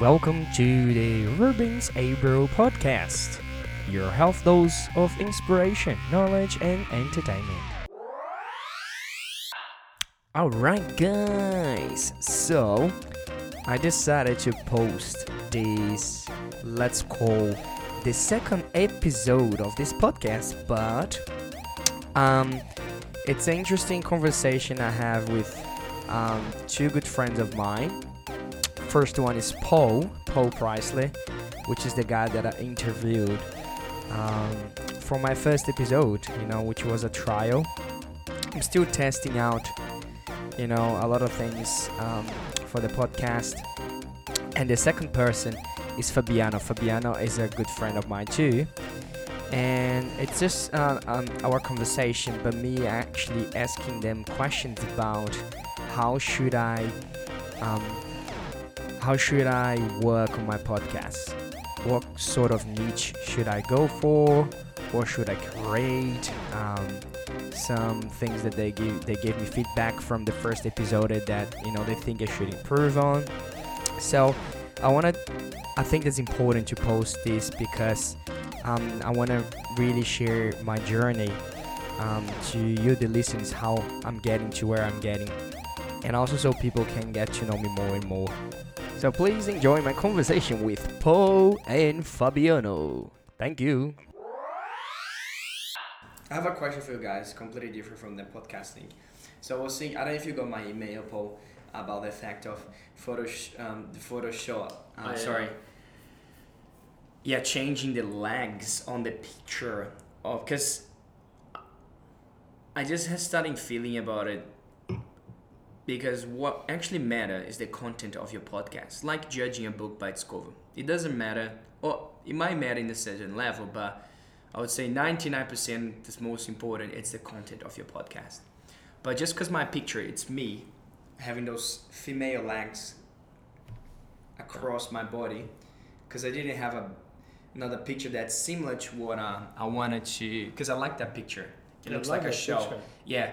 Welcome to the Rubens Abro podcast, your health dose of inspiration, knowledge, and entertainment. Alright, guys, so I decided to post this, let's call the second episode of this podcast, but um, it's an interesting conversation I have with um, two good friends of mine First one is Paul, Paul Preisler, which is the guy that I interviewed um, for my first episode, you know, which was a trial. I'm still testing out, you know, a lot of things um, for the podcast. And the second person is Fabiano. Fabiano is a good friend of mine too. And it's just uh, um, our conversation, but me actually asking them questions about how should I um, how should I work on my podcast? What sort of niche should I go for? What should I create? Um, some things that they give they gave me feedback from the first episode that you know they think I should improve on. So I want to I think it's important to post this because um, I want to really share my journey um, to you, the listeners, how I'm getting to where I'm getting, and also so people can get to know me more and more. So please enjoy my conversation with Paul and Fabiano. Thank you. I have a question for you guys, completely different from the podcasting. So I was seeing, I don't know if you got my email, Paul, about the fact of photo, um, the Photoshop. I'm uh, oh, yeah. sorry. Yeah, changing the legs on the picture, of because I just had started feeling about it because what actually matter is the content of your podcast like judging a book by its cover. It doesn't matter. Or it might matter in a certain level but i would say 99% is most important it's the content of your podcast. But just because my picture it's me having those female legs across my body because i didn't have a another picture that's similar to what uh, i wanted to because i like that picture. It looks like a show. yeah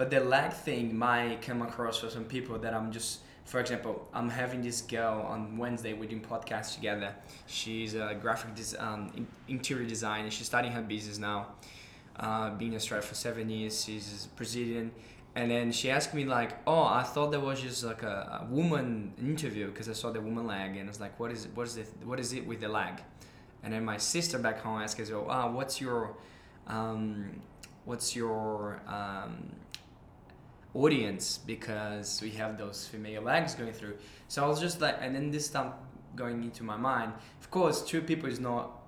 but the lag thing might come across for some people that I'm just, for example, I'm having this girl on Wednesday. We're doing podcasts together. She's a graphic des- um, interior designer. She's starting her business now. Uh, being in Australia for seven years. She's Brazilian. And then she asked me like, "Oh, I thought there was just like a, a woman interview because I saw the woman lag, and I was like, what is it? What is it? What is it with the lag?" And then my sister back home asked us, "Oh, ah, what's your, um, what's your um, audience because we have those female legs going through. So I was just like, and then this time going into my mind, of course, two people is not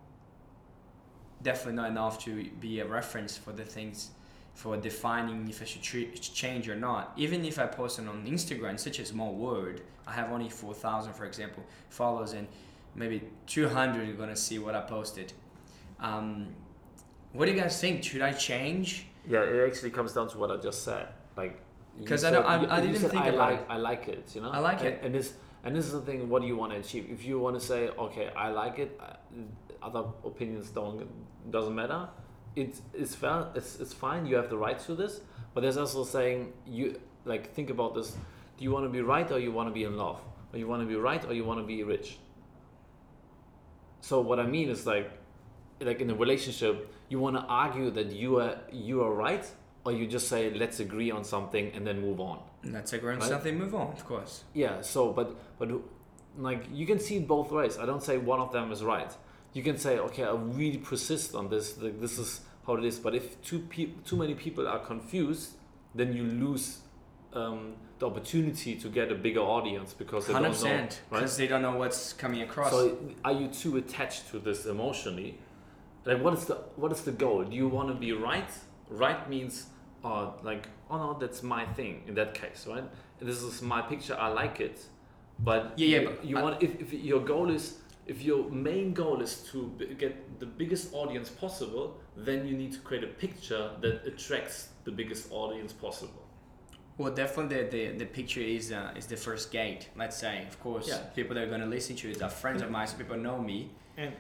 definitely not enough to be a reference for the things for defining if I should tre- change or not. Even if I post it on Instagram, such a small word, I have only 4,000, for example, followers, and maybe 200 are gonna see what I posted. Um, what do you guys think? Should I change? Yeah, it actually comes down to what I just said. Like, because I don't. I, I didn't think I about like, it. I like it. You know. I like and, it. And this and this is the thing. What do you want to achieve? If you want to say, okay, I like it. Uh, other opinions don't doesn't matter. It's it's fair. It's it's fine. You have the right to this. But there's also saying you like think about this. Do you want to be right or you want to be in love? Or you want to be right or you want to be rich? So what I mean is like like in a relationship, you want to argue that you are you are right or you just say let's agree on something and then move on. Let's agree on right? something move on of course. Yeah so but but like you can see it both ways. I don't say one of them is right. You can say okay i really persist on this like, this is how it is. But if too pe- too many people are confused then you lose um, the opportunity to get a bigger audience because they 100%, don't know because right? they don't know what's coming across. So are you too attached to this emotionally? Like what is the what is the goal? Do you want to be right right means uh, like oh no that's my thing in that case right? This is my picture i like it but yeah, yeah you, but you I, want if, if your goal is if your main goal is to get the biggest audience possible then you need to create a picture that attracts the biggest audience possible. Well definitely the, the, the picture is uh, is the first gate let's say. Of course yeah. people that are going to listen to it are friends of mine so people know me. And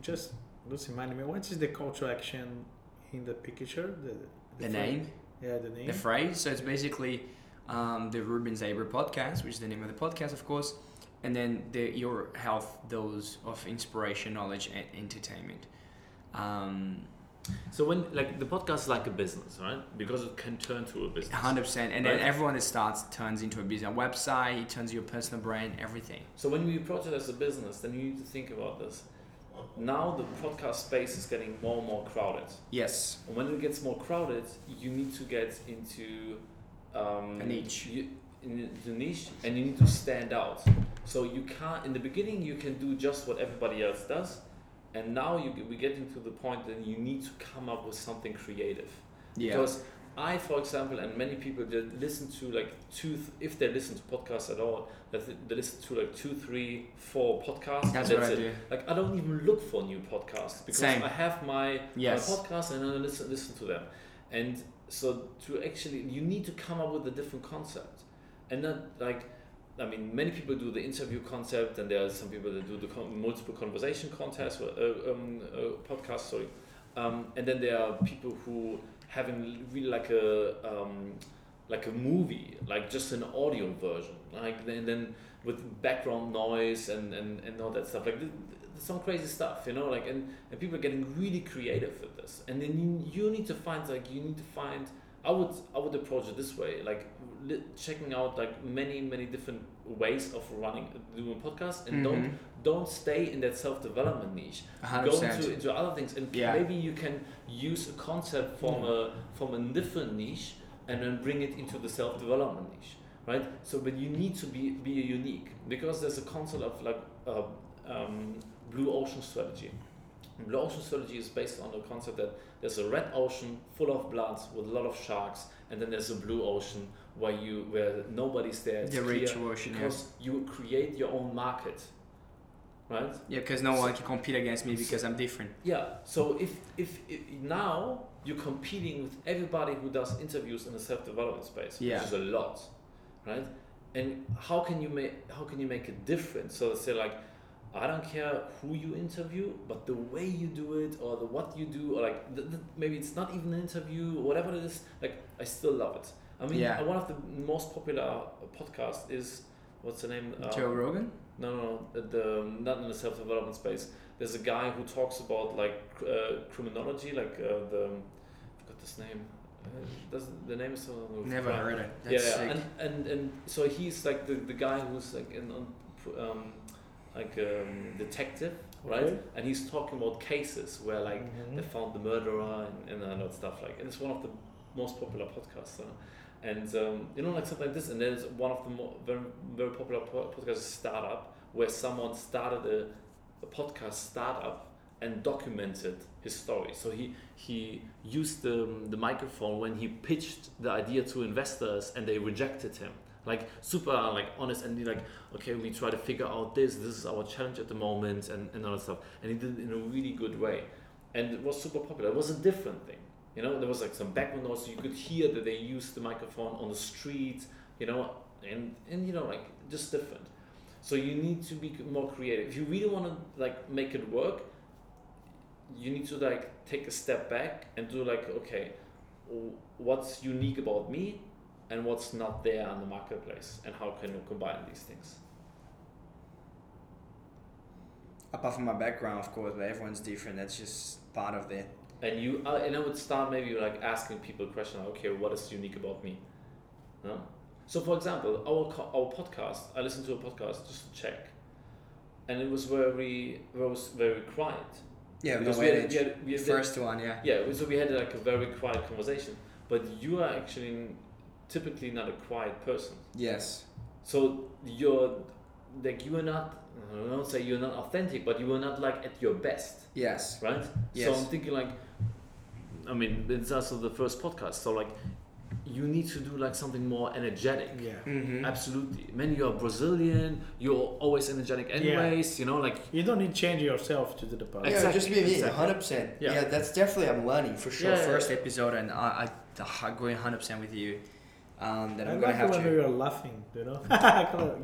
just just remind me what is the call to action in the picture the the, name. Yeah, the name. The phrase. So it's basically um, the Rubens Abro podcast, which is the name of the podcast, of course. and then the, your health dose of inspiration, knowledge, and entertainment. Um, So when like the podcast is like a business, right? Because it can turn to a business. hundred percent, and then everyone that starts turns into a business. A website, it turns your personal brand, everything. So when we approach it as a business, then you need to think about this. Now the podcast space is getting more and more crowded. Yes, And when it gets more crowded, you need to get into um, A niche. You, in the niche, and you need to stand out. So you can't. In the beginning, you can do just what everybody else does, and now you we get into the point that you need to come up with something creative. yeah, Because I, for example, and many people that listen to like two, th- if they listen to podcasts at all, that they listen to like two, three, four podcasts. that's and what I it. do. Like I don't even look for new podcasts because Same. I have my, Yes. my podcast and I listen listen to them. And so to actually, you need to come up with a different concept, and not like. I mean, many people do the interview concept, and there are some people that do the con- multiple conversation contest, uh, um, uh, podcast. Sorry, um, and then there are people who having really like a um, like a movie, like just an audio version, like then then with background noise and, and, and all that stuff, like some crazy stuff, you know, like and, and people are getting really creative with this, and then you, you need to find like you need to find. I would I would approach it this way, like li- checking out like many many different ways of running doing podcasts, and don't Mhm. don't stay in that self development niche A hundred go into, into other things and Yeah. maybe you can use a concept from a from a different niche and then bring it into the self development niche right? So but you need to be be unique because there's a concept of like uh, um, blue ocean strategy. Blue ocean strategy is based on the concept that there's a red ocean full of blood with a lot of sharks and then there's a blue ocean where you where nobody's there The rich yeah. because you create your own market right Yeah, because no one can compete against me because I'm different. yeah. So if, if if now you're competing with everybody who does interviews in the self development space, Yeah. which is a lot, right? And how can you make how can you make a difference? So say like, I don't care who you interview, but the way you do it or the what you do or like the, the, maybe it's not even an interview whatever it is. Like I still love it. I mean, Yeah. one of the most popular podcasts is what's the name? Um, Joe Rogan. no, no, no. The, the not in the self development space. There's a guy who talks about like uh, criminology, like uh, the I forgot this name. Uh, does the name is so Never heard it. Yeah, That's yeah. sick. And, and and so he's like the, the guy who's like in on um, like um, detective, right? Okay. And he's talking about cases where like Mhm. they found the murderer and, and all that stuff like and it's one of the most popular podcasts uh, and um, you know like something like this and there's one of the more very very popular po- podcasts startup where someone started a, a podcast startup and documented his story so he he used the, the microphone when he pitched the idea to investors and they rejected him like super like honest and like okay we try to figure out this this is our challenge at the moment and, and all that stuff and he did it in a really good way and it was super popular. It was a different thing. You know, there was like some background noise. You could hear that they used the microphone on the street. You know, and and you know like just different. So you need to be more creative. If you really want to like make it work, you need to like take a step back and do like okay, what's unique about me, and what's not there in the marketplace, and how can you combine these things? Apart from my background, of course, but everyone's different. That's just part of it. And you uh, and I would start maybe like asking people a question like, okay what is unique about me no? so for example our our podcast I listened to a podcast just to check and it was very it was very quiet Yeah, because no we had, we had, we The had first one, yeah. yeah so we had like a very quiet conversation but you are actually typically not a quiet person Yes. so you're like you are not I don't say you're not authentic but you are not like at your best Yes. right? Yes. So I'm thinking like, I mean, it's also the first podcast, so like, you need to do like something more energetic. Yeah. Mm-hmm. Absolutely. Man, you're Brazilian. You're always energetic, anyways. You know, like You don't need to change yourself to do the podcast. Yeah, Exactly, just be me, exactly. hundred percent. Yeah. Yeah. that's definitely I'm learning for sure. Yeah, yeah, First yeah. episode, and I, I, I agree hundred percent with you. Um, that I I'm like gonna have when to. you're laughing, you know.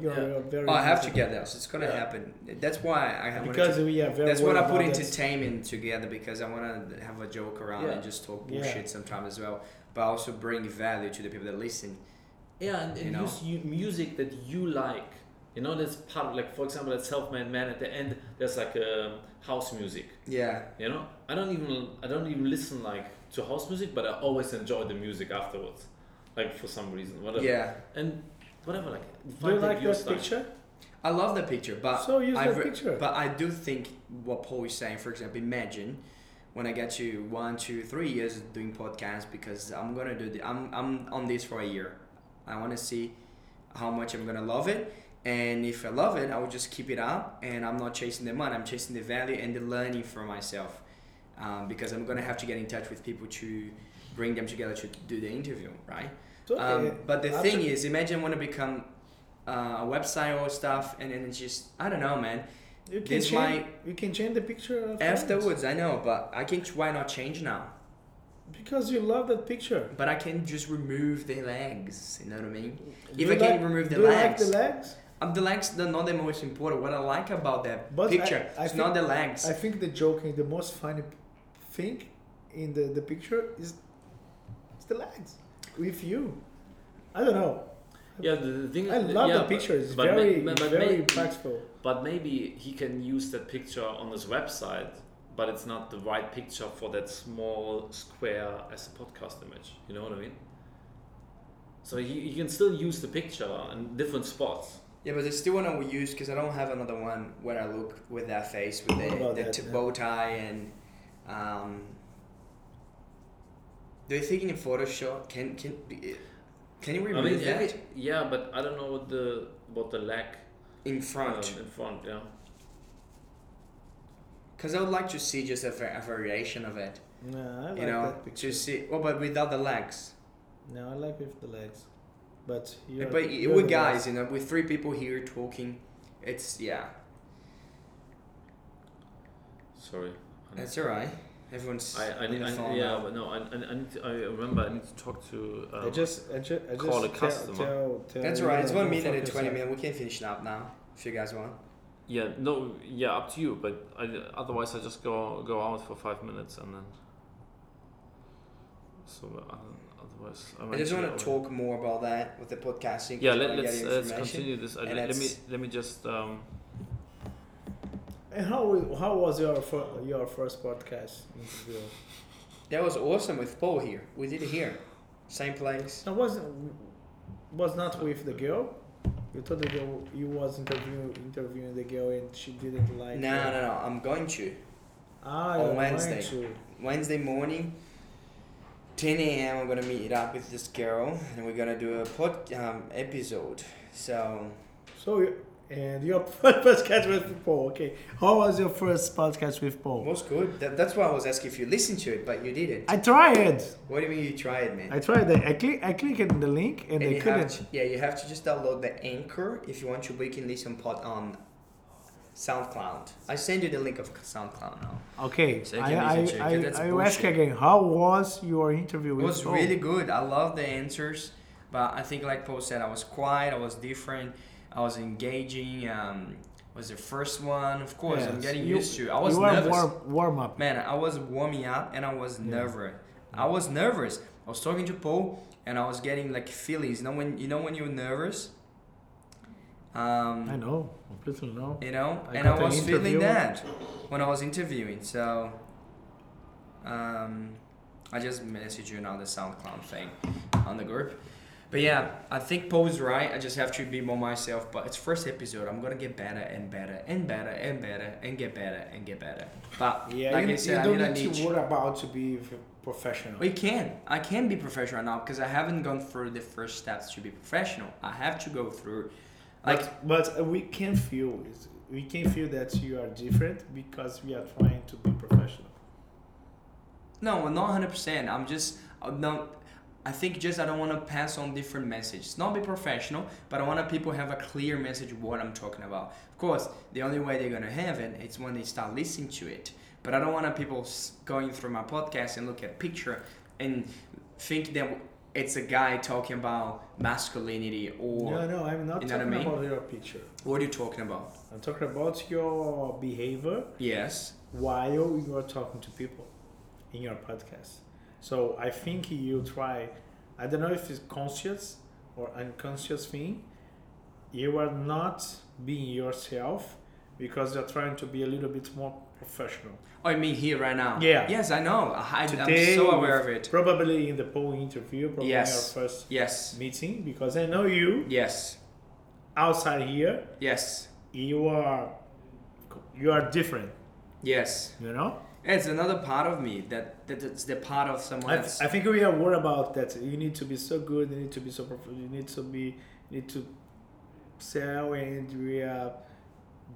you're, Yeah. you're very. Oh, I have to get there. So it's gonna Yeah. happen. That's why I have. because we are very. That's what I put about this. entertainment together because I want to have a joke around Yeah. and just talk Yeah. bullshit sometimes as well, but also bring value to the people that listen. yeah, and, and know? use you, music that you like You know, that's part of like, for example, that self-made man at the end. There's like a house music. Yeah. You know, I don't even I don't even listen like to house music, but I always enjoy the music afterwards, like for some reason, whatever. Yeah. And whatever, like. Do you like view that style. picture? I love the picture, but so use I that re- picture. But I do think what Paul is saying. For example, imagine when I get to one, two, three years doing podcasts because I'm gonna do the. I'm I'm on this for a year. I want to see how much I'm gonna love it, and if I love it, I will just keep it up. And I'm not chasing the money. I'm chasing the value and the learning for myself, um, because I'm gonna have to get in touch with people to bring them together to do the interview, right? So, Um, but the after- thing is, imagine want to become uh, a website or stuff, and then it's just I don't know, man. you can this change, might you can change the picture afterwards. I know, but I can why not change now? because you love that picture. But I can just remove the legs. You know what I mean? Do If you I can like- remove the do you legs, like the legs? um, the legs they're not the most important. What I like about that But picture, I it's think- not the legs. I think the joking, the most funny thing in the, the picture is the legs with you. I don't know. Yeah, the, the thing. I love yeah, the picture. It's but very, ma- but very may- impactful. But maybe he can use that picture on his website, but it's not the right picture for that small square as a podcast image. You know what I mean? So he, he can still use the picture in different spots. yeah, but it's still one I will use because I don't have another one where I look with that face with the, about the that, t- yeah? bow tie and. Um, do you think in Photoshop can can can you I remove mean, that every, yeah, but I don't know what the what the lag in front? um, in front. Yeah. Because I would like to see just a, a variation of it. No, I like you know, that picture. to see. Well, but without the legs. No, I like with the legs. But you but with guys, you know, with three people here talking, it's yeah, Sorry. that's alright. Everyone's I, I, on need, the I yeah, now. but no, I, I, I need to, I remember I need to talk to. Um, I just, I just, I just call a tell, customer. Tell, tell That's you alright. It's one don't minute and twenty on- minutes. We can finish it up now if you guys want. Yeah, no, yeah, up to you. But I, otherwise, I just go go out for five minutes and then. So uh, otherwise, I, I just want to talk more about that with the podcasting. 'cause Yeah, I let, wanna get let's let's information. continue this. I, And let me let me just. Um, And how how was your fir- your first podcast interview? That was awesome with Paul here. We did it here, same place. I wasn't was not with the girl. You told the girl you was interviewing interviewing the girl and she didn't like. No, it. no, no. I'm going to Ah, On Wednesday. to. Wednesday morning, 10 a.m. I'm gonna meet up with this girl and we're gonna do a pod um, episode. So So and your first podcast with Paul. Okay, how was your first podcast with Paul? It was good. That, that's why I was asking if you listened to it, but you didn't. I tried. What do you mean you tried, man? I tried. it. I click. I clicked on the link and, And I couldn't. to, yeah, you have to just download the Anchor if you want to. We can listen pod on SoundCloud. I send you the link of SoundCloud now. Okay, So you I can I, listen to it, I, 'cause I ask again. How was your interview It was Paul? really good. I love the answers, but I think like Paul said, I was quiet. I was different. I was engaging. Um, was the first one. Of course, I'm getting You- used to. it. I was you were nervous. warm, warm up. Man, I was warming up and I was Yeah. nervous. I was nervous. I was talking to Paul and I was getting like feelings. You know when you know when you're nervous. Um, I know, completely know. you know I and i got an was feeling that when i was interviewing so um, i just messaged you now the soundcloud thing on the group but yeah i think paul's right i just have to be more myself but it's first episode i'm gonna get better and better and better and better and get better and get better but Yeah, like you, i said you don't need need to worry about to be professional. we can. I can be professional now because I haven't gone through the first steps to be professional. I have to go through, like, but, but we can feel. We can feel that you are different because we are trying to be professional. No, not hundred percent. I'm just uh, I'm not. I think just I don't want to pass on different messages. Not be professional, but I want people have a clear message what I'm talking about. Of course, the only way they're gonna have it is when they start listening to it. But I don't want people going through my podcast and look at picture and think that it's a guy talking about masculinity or no, no, I'm not you know what I talking mean? about your picture. what are you talking about? I'm talking about your behavior Yes. while you are talking to people in your podcast. So I think you try. I don't know if it's conscious or unconscious thing. You are not being yourself because you're trying to be a little bit more professional. Oh, you mean here right now? Yeah. Yes, I know. I, I'm so aware of it. Probably in the poll interview, probably Yes. our first Yes. meeting because I know you Yes. outside here. Yes. You are you are different. Yes. You know. It's another part of me that that it's the part of someone I, else. I think we are worried about that. You need to be so good. You need to be so. prof- You need to be. You need to sell, and we are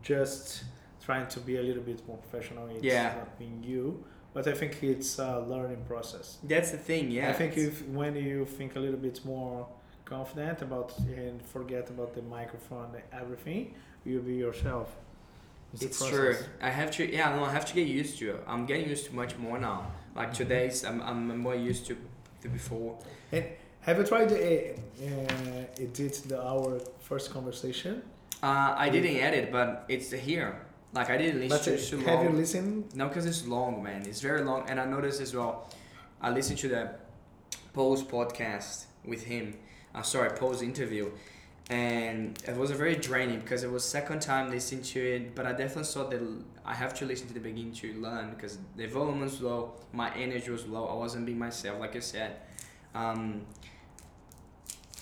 just trying to be a little bit more professional. It's Yeah. not being you, but I think it's a learning process. That's the thing. Yeah. I think if when you think a little bit more confident about and forget about the microphone and everything, you'll be yourself. A It's true. I have to. Yeah, no, I have to get used to it. I'm getting used to much more now. Like today's, I'm, I'm more used to to before. And have you tried to uh, edit the our first conversation? Uh, I didn't edit, but it's here. Like I didn't listen But to uh, it too have you listened? No, because it's long, man. It's very long, and I noticed as well. I listened to the Paul's podcast with him. i Uh, sorry, Paul's interview, and it was very draining because it was second time listening to it. But I definitely saw that I have to listen to the beginning to learn because the volume was low, my energy was low. I wasn't being myself, like I said. Um,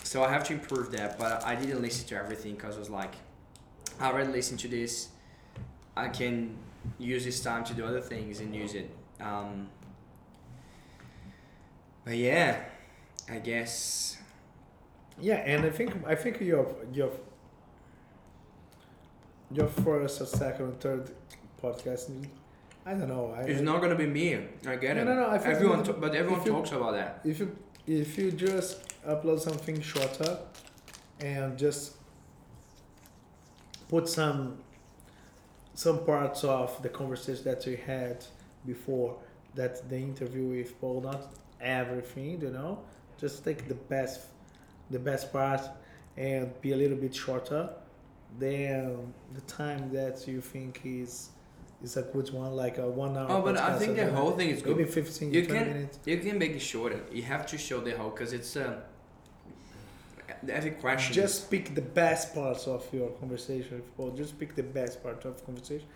so I have to improve that, but I didn't listen to everything because I was like, I already listened to this. I can use this time to do other things and use it. Um, but yeah, I guess Yeah, and I think I think your your your first or second or third podcast. I don't know. I, it's not gonna be me. I get No, it. no, no, I think everyone, to- but everyone you- talks about that. if you if you just upload something shorter and just put some some parts of the conversation that we had before that the interview with Paul, not everything, you know, just take the best the best part and be a little bit shorter than the time that you think is is a good one, like a one hour. Oh, but I think the whole thing is good. maybe 15 You 20 can- minutes. You can make it shorter. You have to show the whole because it's uh, every question. Just pick the best parts of your conversation or Just pick the best part of conversation.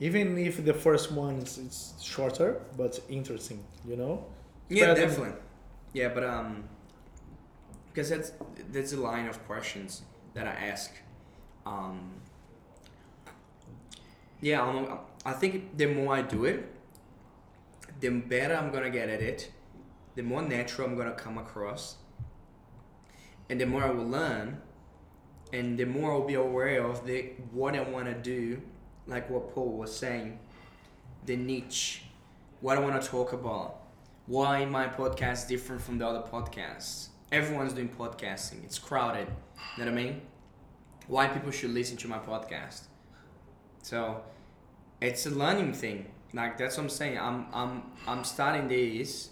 Even if the first one is it's shorter but interesting, you know. yeah, than- definitely. Yeah, but um, because that's that's a line of questions that I ask. Um, yeah, I'm, I think the more I do it, the better I'm gonna get at it, the more natural I'm gonna come across, and the more I will learn, and the more I'll be aware of the what I want to do, like what Paul was saying, the niche, what I want to talk about, why my podcast is different from the other podcasts. Everyone's doing podcasting. It's crowded. You know what I mean? Why people should listen to my podcast. So it's a learning thing. Like that's what I'm saying. I'm I'm I'm starting this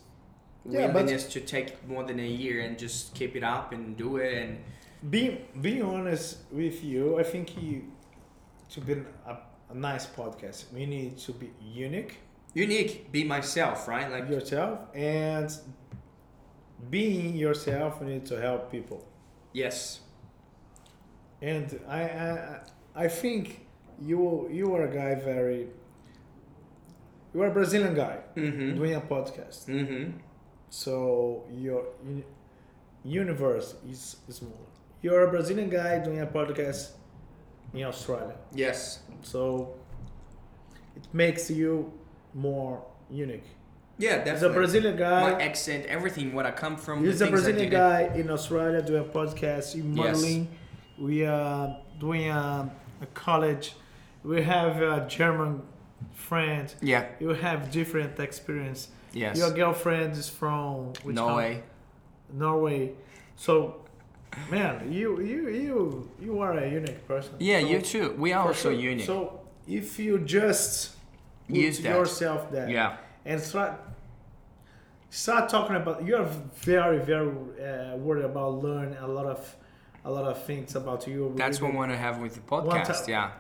Yeah, willingness to take more than a year and just keep it up and do it and Being being honest with you, I think you to be a, a nice podcast, we need to be unique unique. Be myself, right? Like yourself and being yourself you need to help people. yes, And I I, I think you you are a guy very you are a Brazilian guy mm-hmm, doing a podcast. mm-hmm. So your uni- universe is small. You're a Brazilian guy doing a podcast in Australia. Yes, So it makes you more unique. Yeah, He's a definitely. Brazilian My guy. accent, everything, what I come from. He's a Brazilian guy in Australia doing a podcast in Yes. modeling. We are doing a, a college. We have a German friend. Yeah. You have different experience. Yes. Your girlfriend is from which no coun- Norway. So, man, you you you you are a unique person. Yeah, So, you too. We are also sure. unique. So if you just Use that. yourself that. yeah. And start start talking about, you are very very uh, worried about learn a lot of a lot of things about you. That's what reading we want to have with the One podcast. yeah.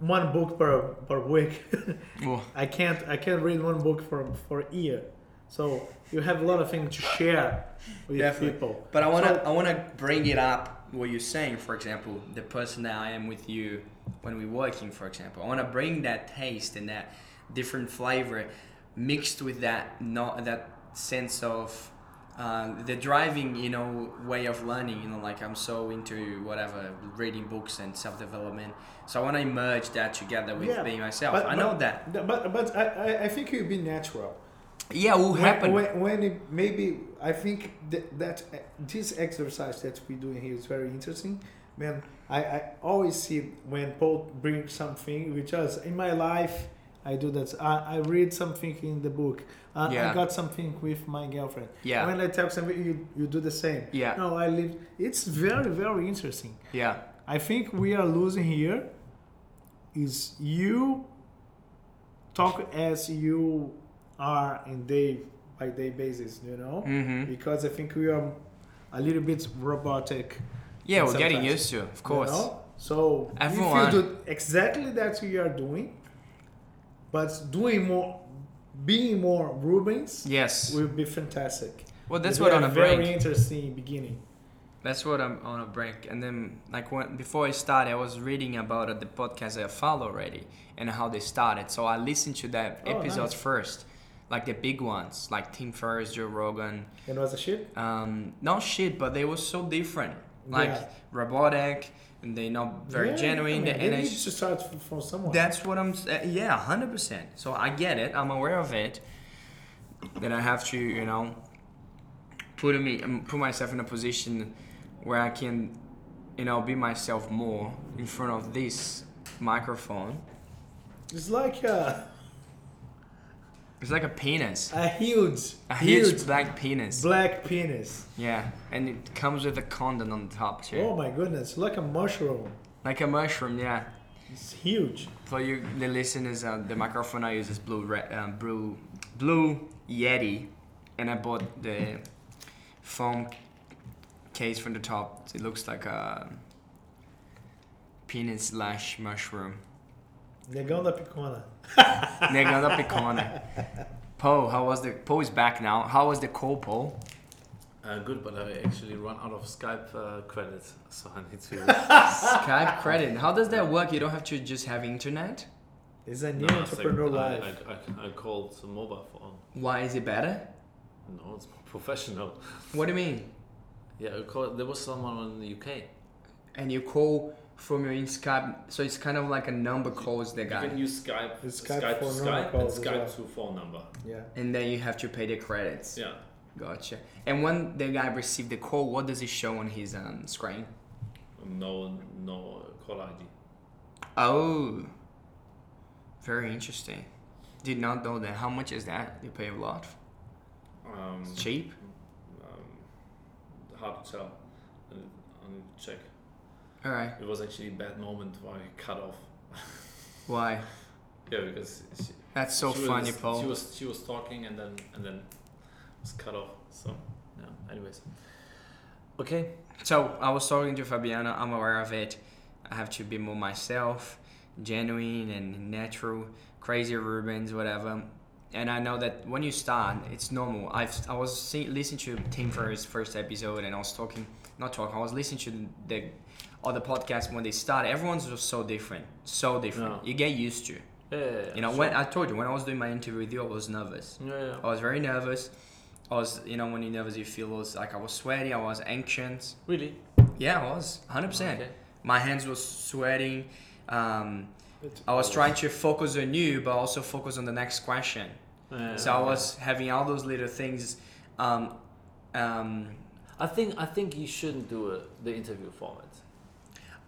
one book per per week. Well, I can't I can't read one book for for a year. So you have a lot of things to share with Definitely. people. but I wanna So- I wanna bring it up what you're saying, for example, the person that I am with you when we're working, for example, I want to bring that taste and that different flavor mixed with that not that sense of uh, the driving you know way of learning you know like i'm so into whatever reading books and self-development so i want to merge that together with Yeah, being myself But, i but- know that But but I, I, think it will be natural. yeah it will when, happen when, when it, maybe I think that, that uh, this exercise that we're doing here is very interesting. Man, I, I always see when Paul brings something, which is in my life, I do that. I, I read something in the book. Uh, Yeah. I got something with my girlfriend. yeah When I tell something, you, you do the same. yeah No, I live. It's very, very interesting. yeah I think we are losing here is you talk as you are in day by day basis, you know? mm-hmm. Because I think we are a little bit robotic. yeah we're getting used to of you course know? So Everyone- if you do exactly that you are doing, but doing more, being more Rubens yes will be fantastic. well that's what on a very break interesting beginning. That's what I'm on a break. And then, like, when before I started, I was reading about uh, the podcast I follow already and how they started. So I listened to that Oh, episodes nice. first, like the big ones, like Tim Ferriss, Joe Rogan. And was a shit? Um, not shit, but they were so different, like Yeah. robotic, and they not very Yeah, genuine. and I need to start from someone. that's what I'm. Uh, yeah, hundred percent. So I get it. I'm aware of it. That I have to, you know, put me um, put myself in a position where I can, you know, be myself more in front of this microphone. It's like a, It's like a penis, a huge, a huge, black penis. black penis. Yeah, and it comes with a condom on the top too, Oh my goodness, like a mushroom. like a mushroom. Yeah. It's huge. For you, the listeners, uh, the microphone I use is blue, red, um, blue, blue Yeti, and I bought the foam case from the top. It looks like a penis slash mushroom. Negão da picona. Negando a picona. Poe, how was the Poe is back now? How was the cold Poe? Uh, good, but I actually run out of Skype uh, credits, so I need to. Skype credit. How does that work? You don't have to just have internet. It's a new No, it's like- entrepreneur I, life. I, I, I called a mobile phone. Why is it better? No, it's more professional. What do you mean? Yeah, I called, there was someone in the UK. And you call from your in Skype, so it's kind of like a number calls the guy. You can use Skype, It's Skype, Skype to Skype, and calls as Skype well. to phone number. yeah. and then you have to pay the credits. Yeah. Gotcha. And when the guy received the call, what does it show on his um, screen? No, no call ID. Oh, very interesting. Did not know that. How much is that? You pay a lot. Um, It's cheap. um, hard to tell. I need to check. All right. It was actually a bad moment why I cut off. Why? Yeah, because she, That's so she funny, was, Paul. She was she was talking and then and then was cut off. So yeah. Anyways. Okay. So I was talking to Fabiano. I'm aware of it. I have to be more myself, genuine and natural, crazy Rubens, whatever. And I know that when you start, it's normal. I've I was see, listening to Tim Ferriss' first episode, and I was talking, not talking. I was listening to the other podcast when they start, Everyone's just so different, so different. Yeah. You get used to. Yeah. yeah, yeah, You know, sure. when I told you when I was doing my interview with you, I was nervous. Yeah. I was very nervous. I was, you know, when you're nervous, you feel was like I was sweaty. I was anxious. Really? Yeah, I was 100%. Okay. My hands were sweating. Um, I was trying to focus on you, but also focus on the next question. Yeah, So I was having all those little things. Um, um, I think I think you shouldn't do a, the interview format.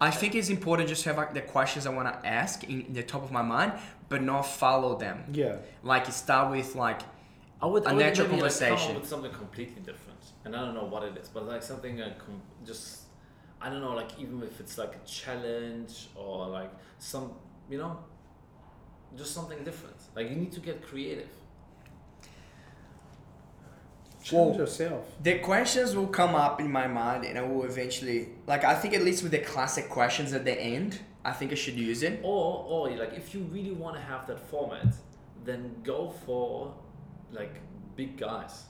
I think it's important just to have like, the questions I want to ask in, in the top of my mind, but not follow them. Yeah. Like start with like, I would A I would natural maybe, like, come conversation. up with something completely different, and I don't know what it is, but like something uh, com- just I don't know, like even if it's like a challenge or like some you know, just something different. Like you need to get creative. Challenge Well- yourself. the questions will come up in my mind, and I will eventually like. I think at least with the classic questions at the end, I think I should use it. Or or like if you really want to have that format, then go for like big guys.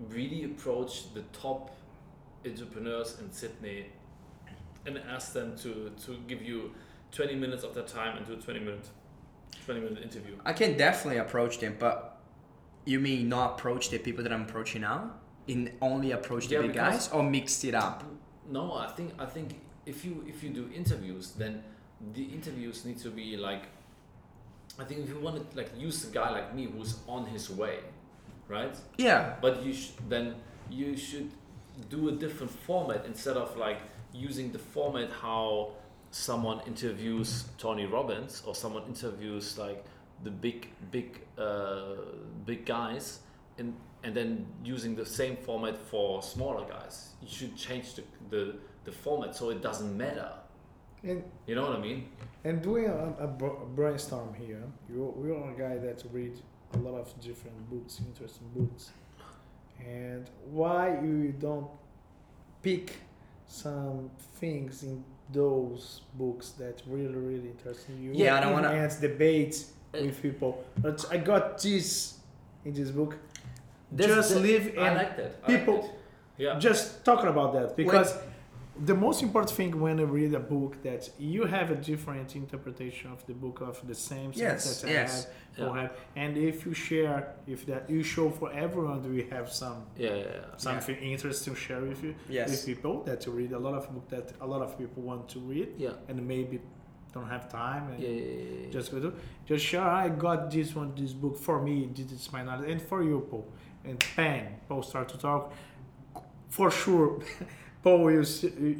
Really approach the top entrepreneurs in Sydney and ask them to, to give you 20 minutes of their time and do a 20 minute 20 minute interview. I can definitely approach them, but you mean not approach the people that I'm approaching now? In only approach the Yeah, big guys or mixed it up? No, I think I think if you if you do interviews, then the interviews need to be like. I think if you want to like use a guy like me who's on his way, right? Yeah. But you sh- then you should do a different format instead of like using the format how someone interviews Tony Robbins or someone interviews like the big big uh, big guys and and then using the same format for smaller guys. You should change the, the, the format so it doesn't matter. And You know what I mean? and doing a, a bro- brainstorm here, you you're a guy that read a lot of different books, interesting books, and why you don't pick some things in those books that really really interest you? Yeah, I don't wanna- ends debates with people. But I got this in this book. There's- Just live I and like that. I people- like. Yeah. just talking about that because the most important thing when you read a book that you have a different interpretation of the book of the same Yes, I yes. have, or have, and if you share if that you show for everyone do you have some Yeah, yeah, yeah. something interesting to share with you with Yes. people that you read a lot of book that a lot of people want to read Yeah. and maybe don't have time and Yeah, yeah, yeah, yeah. just go to just sure I got this one this book for me this is my knowledge and for you Paul and bang Paul start to talk for sure Paul you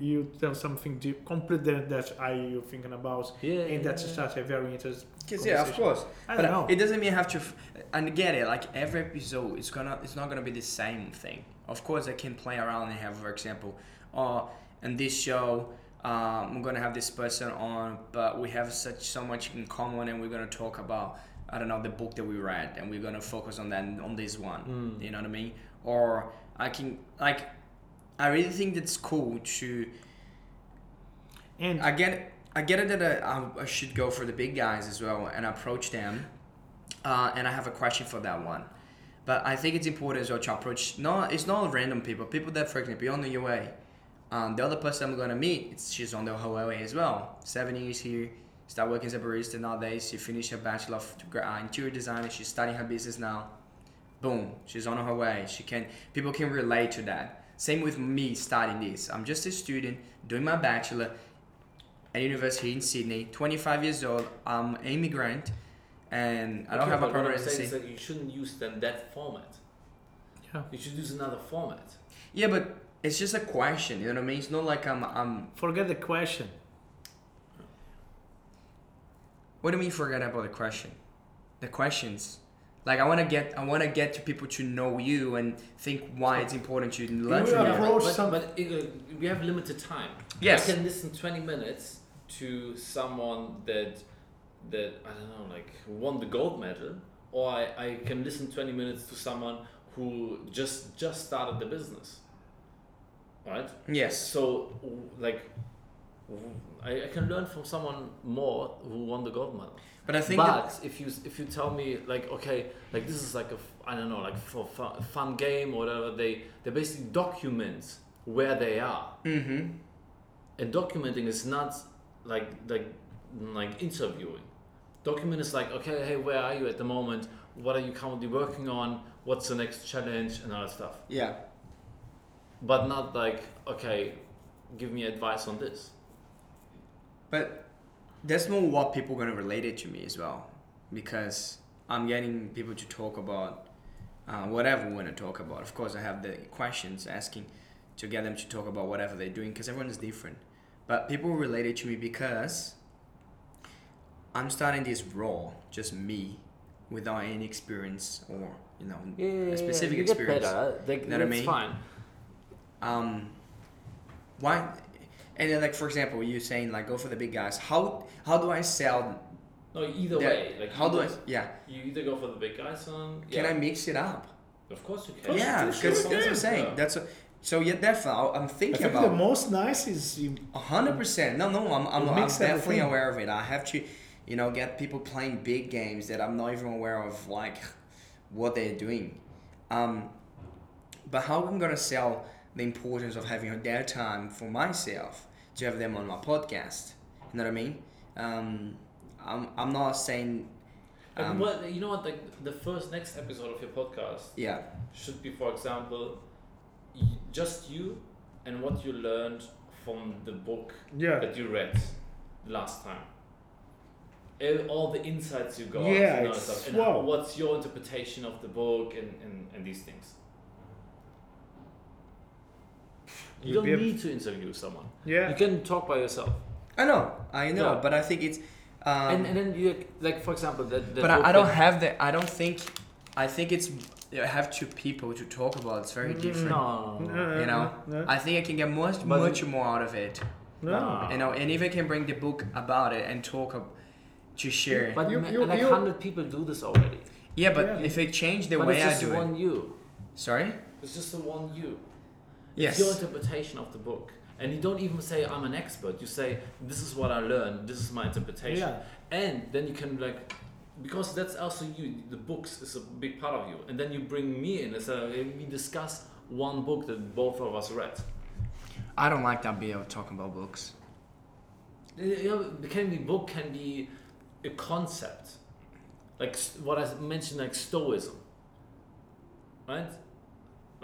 you tell something deep, completely that I you thinking about yeah, and that's yeah, such a very interesting Because yeah, of course. I But don't know it doesn't mean you have to. F- and get it. Like every episode, it's gonna. It's not gonna be the same thing. Of course, I can play around and have, for example, oh, in this show, um, I'm gonna have this person on, but we have such so much in common, and we're gonna talk about. I don't know the book that we read, and we're gonna focus on that on this one. Mm. You know what I mean? Or I can like. I really think that's cool to and I get. I get it that I, I should go for the big guys as well and approach them. Uh, and I have a question for that one. But I think it's important as well to approach. No, it's not random people. People that, for example, you're on your way. Um, the other person I'm gonna meet, it's, she's on the whole way as well. Seven years here, start working as a barista nowadays. She finished her bachelor of uh, interior design. And she's starting her business now. Boom, she's on her way. She can. People can relate to that. Same with me starting this. I'm just a student doing my bachelor at university in Sydney. 25 years old. I'm an immigrant, and I don't Okay, have a but what permanent I'm saying is that you shouldn't use then that format. Yeah. You should use another format. Yeah, but it's just a question. You know what I mean? It's not like I'm. I'm. forget the question What do you mean? Forget about the question. The questions. Like I want to get. I want to get to people to know you and think why it's important to learn from you. approach but, some- but we have limited time. Yes. I can listen 20 minutes to someone that that I don't know, like won the gold medal, or I, I can listen 20 minutes to someone who just just started the business. Right? Yes. So like I, can learn from someone more who won the gold medal. But I think. but if you if you tell me like okay like this is like a I don't know like for fun, fun game or whatever they they basically document where they are mm-hmm. and documenting is not like like like interviewing document is like okay hey where are you at the moment what are you currently working on what's the next challenge and all that stuff Yeah. But not like okay give me advice on this But that's more what people gonna relate it to me as well, because I'm getting people to talk about uh, whatever we want to talk about. Of course, I have the questions asking to get them to talk about whatever they're doing, because everyone is different. But people relate it to me because I'm starting this raw, just me, without any experience or you know a specific you experience. get better like, Know what I mean? fine um why and then like for example you saying like go for the big guys how how do i sell no either that? way like how do i yeah. you either go for the big guys on can i mix it up? Of course you can. Yeah because sure, that's what i'm yeah. saying that's a, so yeah definitely i'm I thinking think the most nice is you a hundred percent. No no i'm, I'm, I'm definitely aware of it. I have to you know get people playing big games that i'm not even aware of like what they're doing. Um but how i'm gonna sell the importance of having their time for myself to have them on my podcast. You know what I mean? Um, I'm, I'm not saying. Like, Um, what, you know what? Like the first next episode of your podcast yeah, should be, for example, just you and what you learned from the book Yeah. that you read last time. All the insights you got, Yeah, and, all that it's- stuff, and what's your interpretation of the book and, and, and these things. You don't need to interview someone. Yeah. You can talk by yourself. I know, I know, Yeah. but I think it's. Um, and, and then you like for example that. but I, I don't have the. I don't think. I think it's. You have two people to talk about. It's very Mm, different. No. No, You know, no, I think I can get much, But- much more out of it. no. You know, and if I can bring the book about it and talk ab- to share. But You- ma- you- like you- hundred people do this already. yeah, but Yeah. if I change the but way it's I just do one you. Sorry. It's just the one you. Yes. It's your interpretation of the book. And you don't even say I'm an expert. You say this is what I learned. This is my interpretation. Yeah. And then you can like, because that's also you. The books is a big part of you. And then you bring me in as a we discuss one book that both of us read. I don't like that idea of talking about books. You know, it can be book can be a concept, like what I mentioned, like Stoicism, right?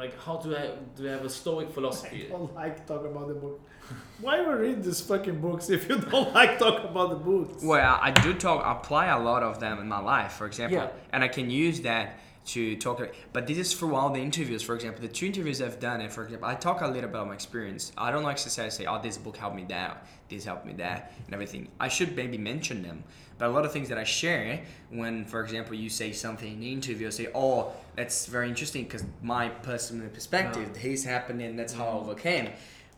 Like how do I do I have a Stoic philosophy? I don't like talking about the book. Why we read these fucking books if you don't like talking about the books? Well, I do talk, I apply a lot of them in my life, for example, Yeah. and I can use that to talk. About but this is through all the interviews. For example, the two interviews I've done, and for example, I talk a little bit about my experience. I don't like necessarily say, "Oh, this book helped me that, this helped me that," and everything. I should maybe mention them. But a lot of things that I share, when, for example, you say something in the interview, I say, "Oh, that's very interesting because my personal perspective, this happened, and that's how I mm-hmm. overcame."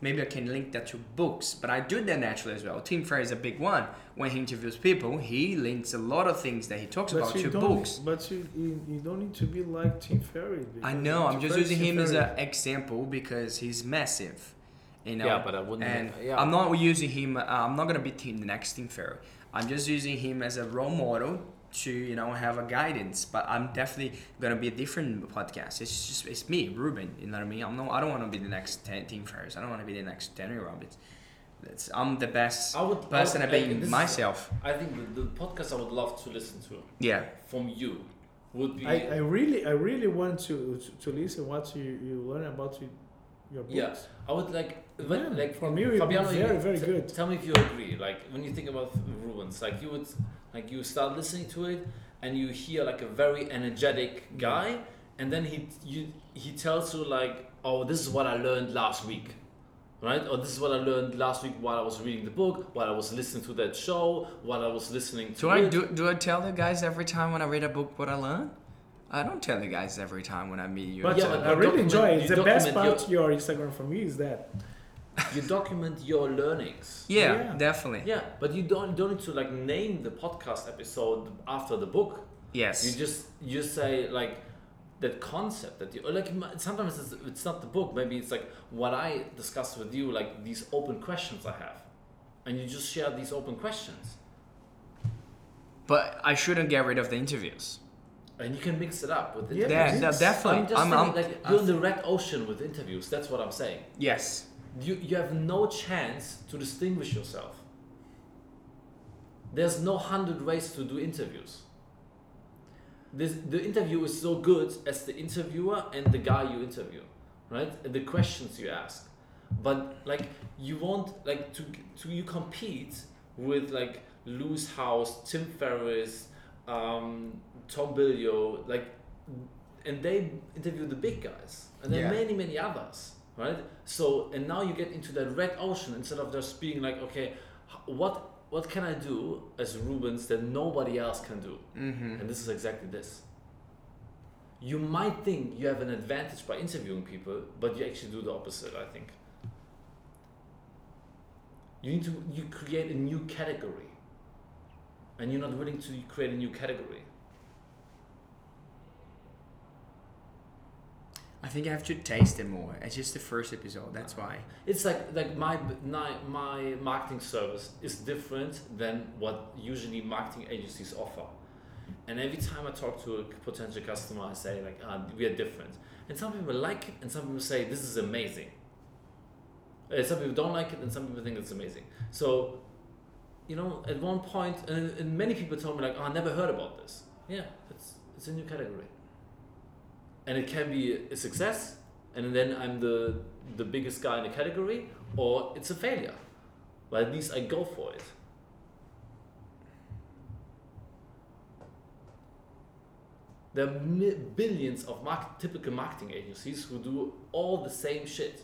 Maybe I can link that to books. But I do that naturally as well. Tim Ferriss is a big one. When he interviews people, he links a lot of things that he talks about you to don't, books. But you, you, you don't need to be like Tim Ferriss. I because know. I'm Tim just Ferriss using is him as an example because he's massive. You know. Yeah, but I wouldn't- And yeah. I'm not using him. Uh, I'm not gonna be Tim, the next Tim Ferriss. I'm just using him as a role model to you know have a guidance. But I'm definitely gonna be a different podcast. It's just it's me, Ruben. You know what I mean? I'm no. I don't want to be the next ten, Tim Ferriss. I don't want to be the next Danny Robbins. That's, I'm the best I would person I at would- like, being is- myself. I think the, the podcast I would love to listen to Yeah. from you would be I, I really I really want to to, to listen what you, you learn about you, your books. Yeah, I would like, when, Yeah, like for me, it would be Fabiano, you- very, very t- good. Tell me if you agree. Like when you think about Rubens, like you would, like you start listening to it, and you hear like a very energetic guy, and then he you he tells you like, oh, this is what I learned last week, right? Or this is what I learned last week while I was reading the book, while I was listening to that show, while I was listening to. Do I it. do, do I tell the guys every time when I read a book what I learn? I don't tell the guys every time when I meet you. But Yeah, but I really enjoy it. It's the best part of your Instagram for me is that. You document your learnings. yeah, Yeah. definitely. Yeah, but you don't don't need to like name the podcast episode after the book. Yes. You just you just say like that concept that you or like sometimes it's, it's not the book. Maybe it's like what I discussed with you, like these open questions I have, and you just share these open questions, but I shouldn't get rid of the interviews. and you can mix it up with Yeah, interviews. Yeah, it's- definitely. I'm just I'm, saying, I'm- like you're in the red ocean with interviews. That's what I'm saying. yes. You you have no chance to distinguish yourself. There's no hundred ways to do interviews. This, the interview is so good as the interviewer and the guy you interview, right? And the questions you ask. But like you won't like to to you compete with like Lewis Howes, Tim Ferriss, um, Tom Bilyeu, like, and they interview the big guys, and there are Yeah. many many others, right? So and now you get into that red ocean instead of just being like, okay, what what can I do as Rubens that nobody else can do? Mm-hmm. And this is exactly this. You might think you have an advantage by interviewing people, but you actually do the opposite, I think. You need to you create a new category. And you're not willing to create a new category. I think I have to taste it more. It's just the first episode. That's why. It's like like my my my marketing service is different than what usually marketing agencies offer. And every time I talk to a potential customer, I say like, ah, we are different. And some people like it, and some people say this is amazing. Uh, some people don't like it, and some people think it's amazing. So, you know, at one point, and, and many people told me like, "Oh, I never heard about this." Yeah, it's it's a new category, and it can be a success, and then I'm the the biggest guy in the category, or it's a failure. But at least I go for it. There are mi- billions of market, typical marketing agencies who do all the same shit.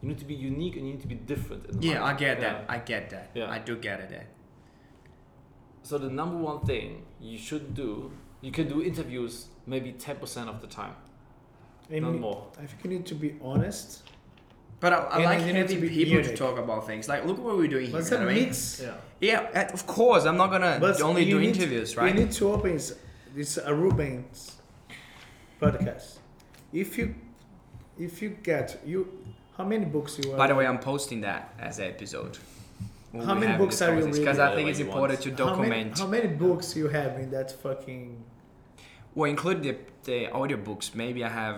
You need to be unique and you need to be different. In the Yeah, I get Yeah. that. I get that. Yeah. I do get it. There. So the number one thing you should do, you can do interviews maybe ten percent of the time, And not more. I think you need to be honest. But I, I And like you to having be people to talk about things. Like, look what we're doing here. But it's a know I mean? mix. Yeah. Yeah, of course. I'm not gonna But only do need- interviews, We right? need to open this, this a Rubens podcast. If you if you get you how many books you By the way, I'm posting that as an episode. When How many books are you conversation, Because reading? I think it's important want. to how many, document. how many books you have in that fucking Well, include the the audiobooks. Maybe I have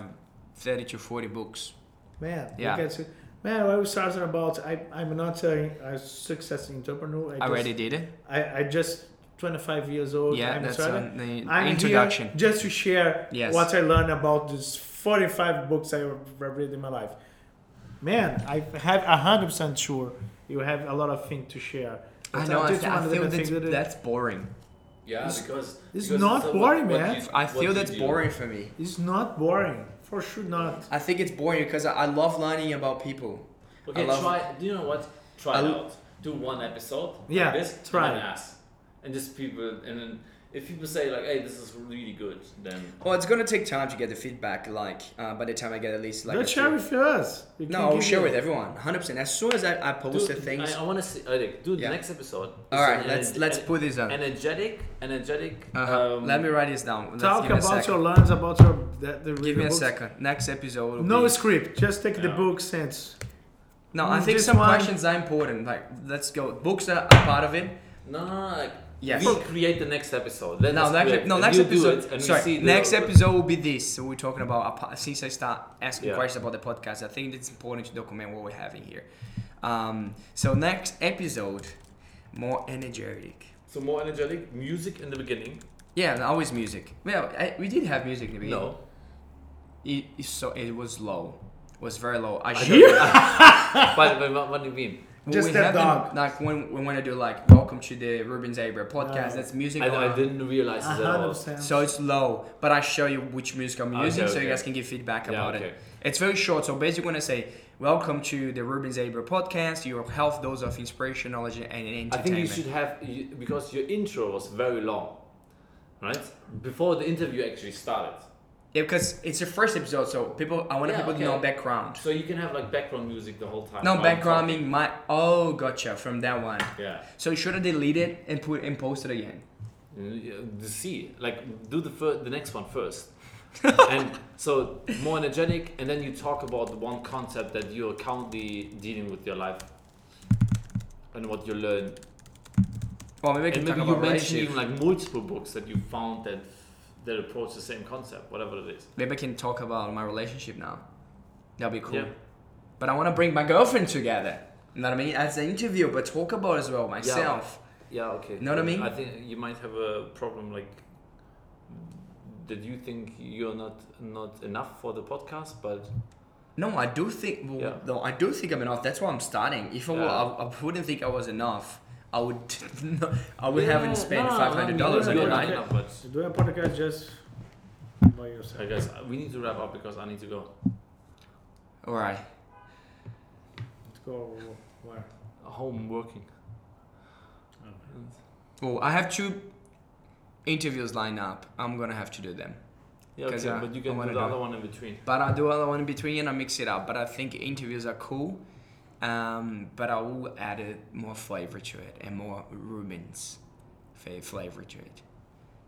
30 to 40 books. man? Yeah. You get to, man, what I was talking about, I I'm not a, a success entrepreneur. I, I just, already did it. I I just 25 years old. Yeah, I'm that's starting. on the I'm introduction. here just to share Yes. what I learned about these 45 books I have read in my life. Man, I have 100% sure you have a lot of things to share. I know. I, th- I one of the feel that's, that- that's boring. Yeah, It's- because it's because not a- boring, what man. you- I feel that's boring for me. It's not boring. For sure not. I think it's boring because I, I love learning about people. Okay, I love- try. Do you know what? Try I it out. Do one episode. Yeah, like this. try And ask. And just people, and then if people say like, "Hey, this is really good," then Well, it's gonna take time to get the feedback. Like uh, by the time I get at least like. Don't a share with us. We No, can I'll give share you- with everyone. 100. percent As soon as I, I post do, the things. I, I want to see. Eric, do the Yeah. next episode. All right, It's let's energe- let's put this on. energetic, energetic. Uh-huh. Um, Let me write this down. Let's Talk give me a about second. your learns, about your the, the Give me a books. second. Next episode. will No be- script. Just take the Yeah. books and No, I Mm, think just some one- questions are important. Like, let's go. Books are a part of it. No, no, no. Like, Yes. We create the next episode. Let No, next, create- no, next episode. it, sorry, see the- next episode will be this. So we're talking about since I start asking Yeah. questions about the podcast. I think it's important to document what we're having here. Um, so next episode, more energetic. So more energetic music in the beginning. Yeah, always music. Well, I, we did have music in the beginning. No. It, so it was low. It was very low. I should. but, but what do you mean? When Just we that have them, dog. like when we want to do like welcome to the Rubens Abreu podcast. No. That's music. I, I didn't realize this at all. So it's low, but I show you which music I'm Okay, using, so you guys can give feedback Yeah, about okay. it. It's very short, so basically when I say welcome to the Rubens Abreu podcast, your health dose of inspiration, knowledge, and entertainment. I think you should have you, because your intro was very long, right? Before the interview actually started. Yeah, because it's the first episode, so people I want Yeah, people okay. to know background. So you can have like background music the whole time. No while background talking. being my oh gotcha from that one. Yeah. So you should have deleted and put and post it again. Mm, The C, like do the fir- the next one first. and so more energetic, and then you talk about the one concept that you're currently dealing with your life and what you learn. Well, maybe And maybe you about mention even like multiple books that you found that that approach the same concept, whatever it is. Maybe I can talk about my relationship now. That'll be cool. Yeah. But I want to bring my girlfriend together. You know what I mean? As an interview, but talk about as well myself. Yeah, okay. You know what I mean? I think you might have a problem like that you think you're not not enough for the podcast, but No, I do think. Well, Yeah. No, I do think I'm enough. That's why I'm starting. If I, were, Yeah. I, I wouldn't think I was enough. I would. no, I would haven't Yeah, spent no, no, five hundred dollars no, on you're it, not right? enough, but do a podcast just by yourself. I guess we need to wrap up because I need to go All right. Let's go where? home working. Well, I have two interviews lined up. I'm gonna have to do them. Yeah, okay, uh, but you I can do the do- other one in between. But I'll do other one in between and I mix it up. But I think interviews are cool. Um, but I will add a more flavor to it and more Rubens fa- flavor to it.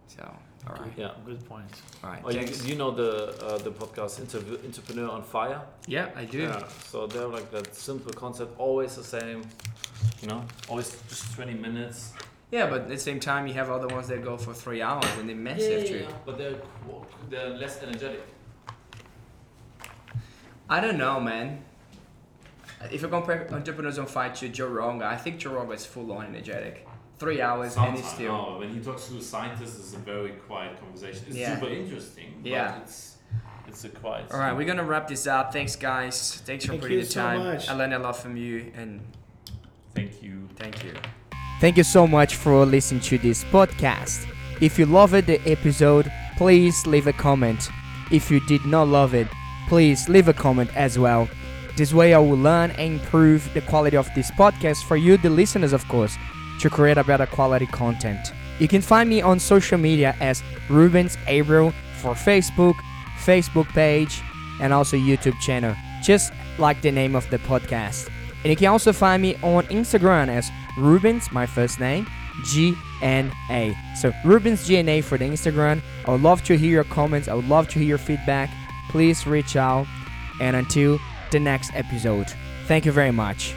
So, all right, Yeah. Good point. all right. Oh, you, you know the uh, the podcast Interv- Entrepreneur on Fire? Yeah, I do. Yeah. So they're like that simple concept, always the same. You know, always just twenty minutes. Yeah, but at the same time, you have other ones that go for three hours and they're massive too. But they're they're less energetic. I don't know, man. If you compare Entrepreneurs on Fire to Joe Rogan, I think Joe Rogan is full on energetic. Three hours and he's Sometimes, still. no, when he talks to scientists, it's a very quiet conversation. It's Yeah. super interesting. But Yeah. It's it's a quiet. All right, we're gonna wrap this up. Thanks, guys. Thanks for Thank putting you the so time. much. I learned a lot from you, and Thank you. thank you. Thank you so much for listening to this podcast. If you loved the episode, please leave a comment. If you did not love it, please leave a comment as well. This way, I will learn and improve the quality of this podcast for you, the listeners, of course, to create a better quality content. You can find me on social media as Rubens Abreu for Facebook, Facebook page, and also YouTube channel, just like the name of the podcast. And you can also find me on Instagram as Rubens, my first name, G N A. So Rubens G N A for the Instagram. I would love to hear your comments. I would love to hear your feedback. Please reach out. And until the next episode, thank you very much.